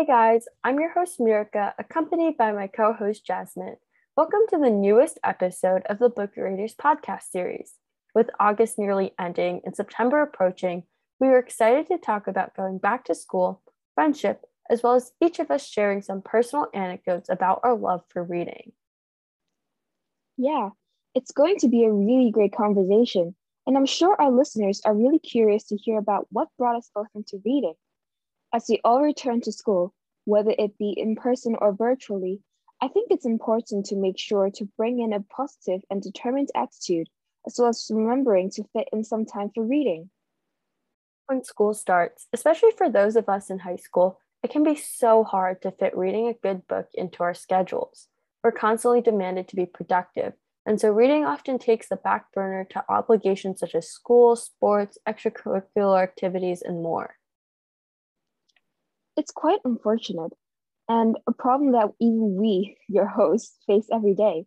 Hey guys, I'm your host Mirka, accompanied by my co host Jasmine. Welcome to the newest episode of the Book Readers podcast series. With August nearly ending and September approaching, we are excited to talk about going back to school, friendship, as well as each of us sharing some personal anecdotes about our love for reading. Yeah, it's going to be a really great conversation, and I'm sure our listeners are really curious to hear about what brought us both into reading. As we all return to school, whether it be in person or virtually, I think it's important to make sure to bring in a positive and determined attitude, as well as remembering to fit in some time for reading. When school starts, especially for those of us in high school, it can be so hard to fit reading a good book into our schedules. We're constantly demanded to be productive, and so reading often takes the back burner to obligations such as school, sports, extracurricular activities, and more. It's quite unfortunate and a problem that even we, your hosts, face every day.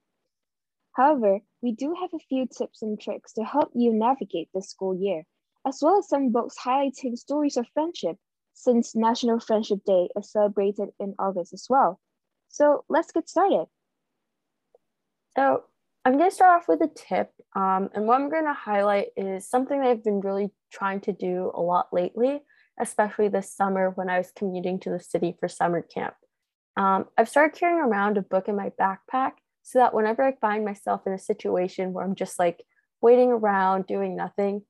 However, we do have a few tips and tricks to help you navigate this school year, as well as some books highlighting stories of friendship since National Friendship Day is celebrated in August as well. So let's get started. So I'm going to start off with a tip. Um, and what I'm going to highlight is something I've been really trying to do a lot lately, especially this summer when I was commuting to the city for summer camp. Um, I've started carrying around a book in my backpack so that whenever I find myself in a situation where I'm just like waiting around doing nothing,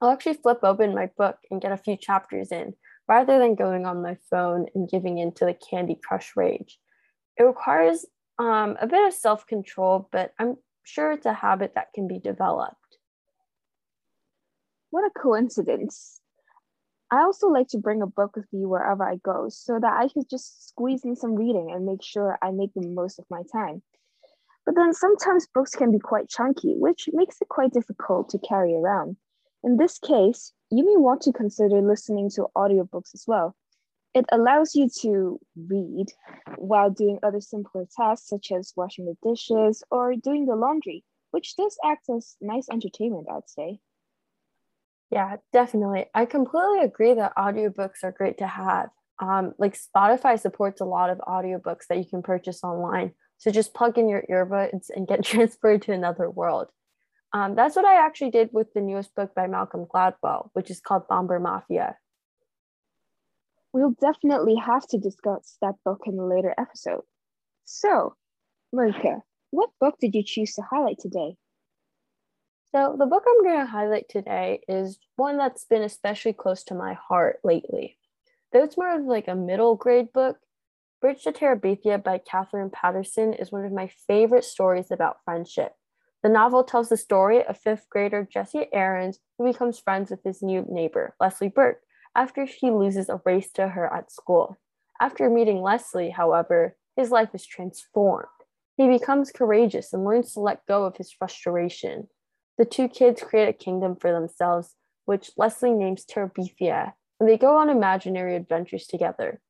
I'll actually flip open my book and get a few chapters in rather than going on my phone and giving in to the Candy Crush rage. It requires um, a bit of self control, but I'm sure it's a habit that can be developed. What a coincidence. I also like to bring a book with me wherever I go so that I could just squeeze in some reading and make sure I make the most of my time. But then sometimes books can be quite chunky, which makes it quite difficult to carry around. In this case, you may want to consider listening to audiobooks as well. It allows you to read while doing other simpler tasks such as washing the dishes or doing the laundry, which does act as nice entertainment, I'd say. Yeah, definitely. I completely agree that audiobooks are great to have. Um, like Spotify supports a lot of audiobooks that you can purchase online. So just plug in your earbuds and get transferred to another world. Um, that's what I actually did with the newest book by Malcolm Gladwell, which is called Bomber Mafia. We'll definitely have to discuss that book in a later episode. So, Marika, what book did you choose to highlight today? So, the book I'm going to highlight today is one that's been especially close to my heart lately. Though it's more of like a middle grade book, Bridge to Terabithia by Katherine Paterson is one of my favorite stories about friendship. The novel tells the story of fifth grader Jesse Aarons, who becomes friends with his new neighbor, Leslie Burke, after he loses a race to her at school. After meeting Leslie, however, his life is transformed. He becomes courageous and learns to let go of his frustration. The two kids create a kingdom for themselves, which Leslie names Terabithia, and they go on imaginary adventures together.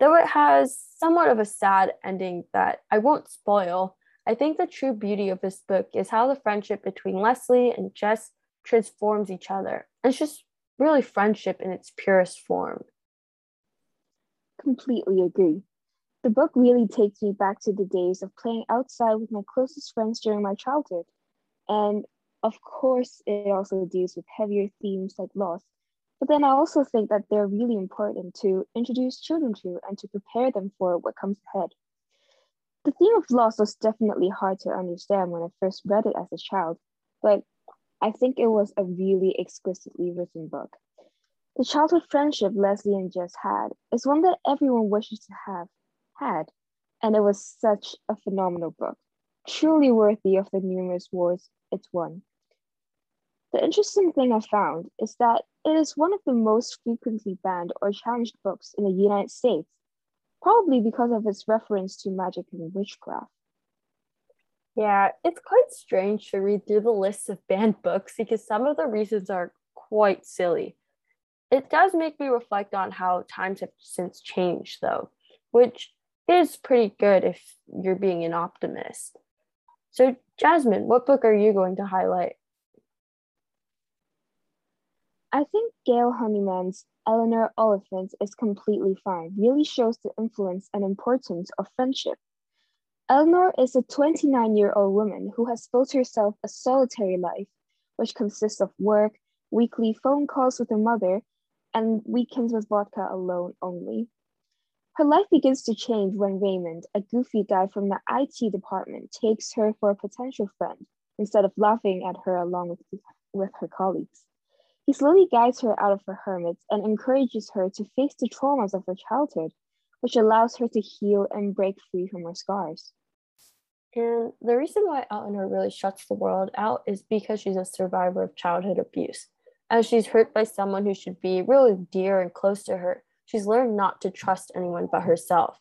Though it has somewhat of a sad ending that I won't spoil, I think the true beauty of this book is how the friendship between Leslie and Jess transforms each other. And it's just really friendship in its purest form. Completely agree. The book really takes me back to the days of playing outside with my closest friends during my childhood. And of course, it also deals with heavier themes like loss. But then I also think that they're really important to introduce children to and to prepare them for what comes ahead. The theme of loss was definitely hard to understand when I first read it as a child, but I think it was a really exquisitely written book. The childhood friendship Leslie and Jess had is one that everyone wishes to have had, and it was such a phenomenal book truly worthy of the numerous wars it's won. The interesting thing I found is that it is one of the most frequently banned or challenged books in the United States, probably because of its reference to magic and witchcraft. Yeah, it's quite strange to read through the list of banned books because some of the reasons are quite silly. It does make me reflect on how times have since changed, though, which is pretty good if you're being an optimist. So, Jasmine, what book are you going to highlight? I think Gail Honeyman's Eleanor Oliphant is completely fine, really shows the influence and importance of friendship. Eleanor is a 29 year old woman who has built herself a solitary life, which consists of work, weekly phone calls with her mother, and weekends with vodka alone only. Her life begins to change when Raymond, a goofy guy from the IT department, takes her for a potential friend instead of laughing at her along with, with her colleagues. He slowly guides her out of her hermit and encourages her to face the traumas of her childhood, which allows her to heal and break free from her scars. And the reason why Eleanor really shuts the world out is because she's a survivor of childhood abuse. As she's hurt by someone who should be really dear and close to her, she's learned not to trust anyone but herself.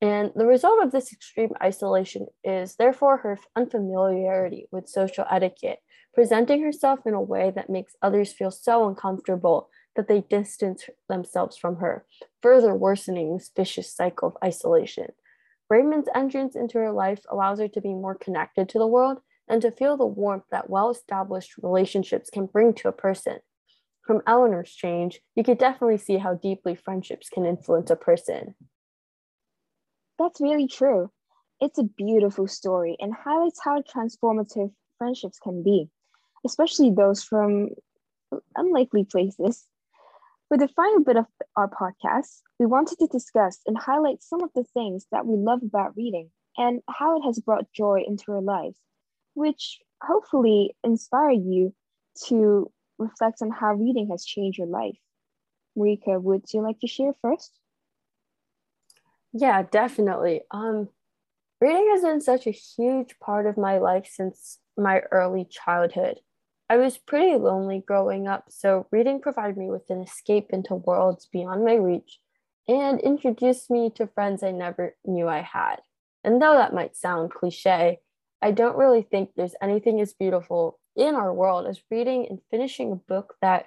And the result of this extreme isolation is therefore her unfamiliarity with social etiquette, presenting herself in a way that makes others feel so uncomfortable that they distance themselves from her, further worsening this vicious cycle of isolation. Raymond's entrance into her life allows her to be more connected to the world and to feel the warmth that well established relationships can bring to a person. From Eleanor's change, you could definitely see how deeply friendships can influence a person. That's really true. It's a beautiful story and highlights how transformative friendships can be, especially those from unlikely places. For the final bit of our podcast, we wanted to discuss and highlight some of the things that we love about reading and how it has brought joy into our lives which hopefully inspire you to reflect on how reading has changed your life. Marika, would you like to share first? Yeah, definitely. Um, reading has been such a huge part of my life since my early childhood. I was pretty lonely growing up, so reading provided me with an escape into worlds beyond my reach and introduced me to friends I never knew I had. And though that might sound cliche, I don't really think there's anything as beautiful in our world is reading and finishing a book that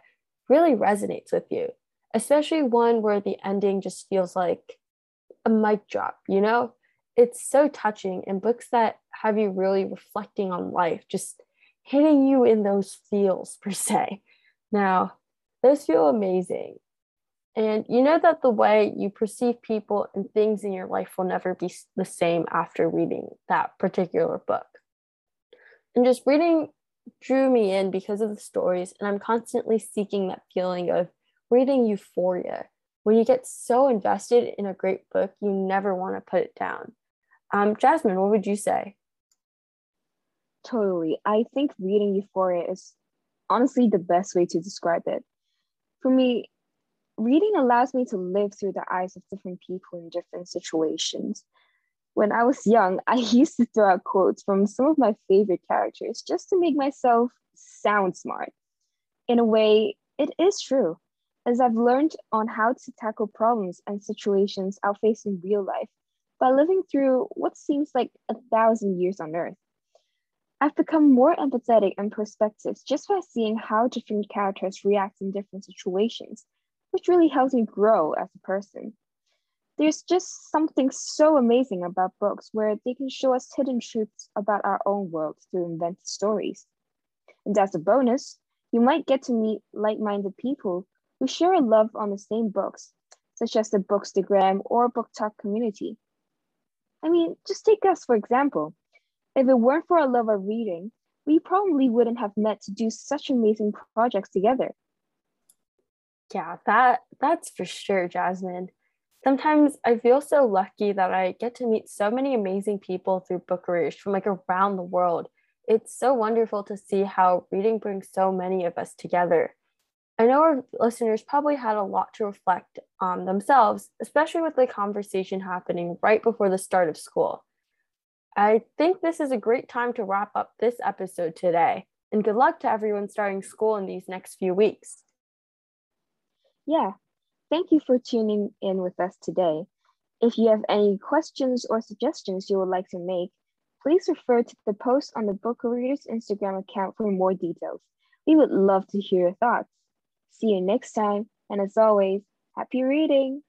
really resonates with you, especially one where the ending just feels like a mic drop, you know? It's so touching, and books that have you really reflecting on life, just hitting you in those feels, per se. Now, those feel amazing. And you know that the way you perceive people and things in your life will never be the same after reading that particular book. And just reading drew me in because of the stories, and I'm constantly seeking that feeling of reading euphoria. When you get so invested in a great book, you never want to put it down. Um, Jasmine, what would you say? Totally. I think reading Euphoria is honestly the best way to describe it. For me, reading allows me to live through the eyes of different people in different situations. When I was young, I used to throw out quotes from some of my favorite characters just to make myself sound smart. In a way, it is true, as I've learned on how to tackle problems and situations I'll face in real life by living through what seems like a thousand years on Earth. I've become more empathetic and perspective just by seeing how different characters react in different situations which really helps me grow as a person. There's just something so amazing about books where they can show us hidden truths about our own world through invented stories. And as a bonus, you might get to meet like minded people who share a love on the same books, such as the Bookstagram or BookTok community. I mean, just take us for example. If it weren't for our love of reading, we probably wouldn't have met to do such amazing projects together. Yeah, that that's for sure, Jasmine. Sometimes I feel so lucky that I get to meet so many amazing people through Bookeries from like around the world. It's so wonderful to see how reading brings so many of us together. I know our listeners probably had a lot to reflect on themselves, especially with the conversation happening right before the start of school. I think this is a great time to wrap up this episode today, and good luck to everyone starting school in these next few weeks. Yeah, thank you for tuning in with us today. If you have any questions or suggestions you would like to make, please refer to the post on the Book Readers Instagram account for more details. We would love to hear your thoughts. See you next time, and as always, happy reading!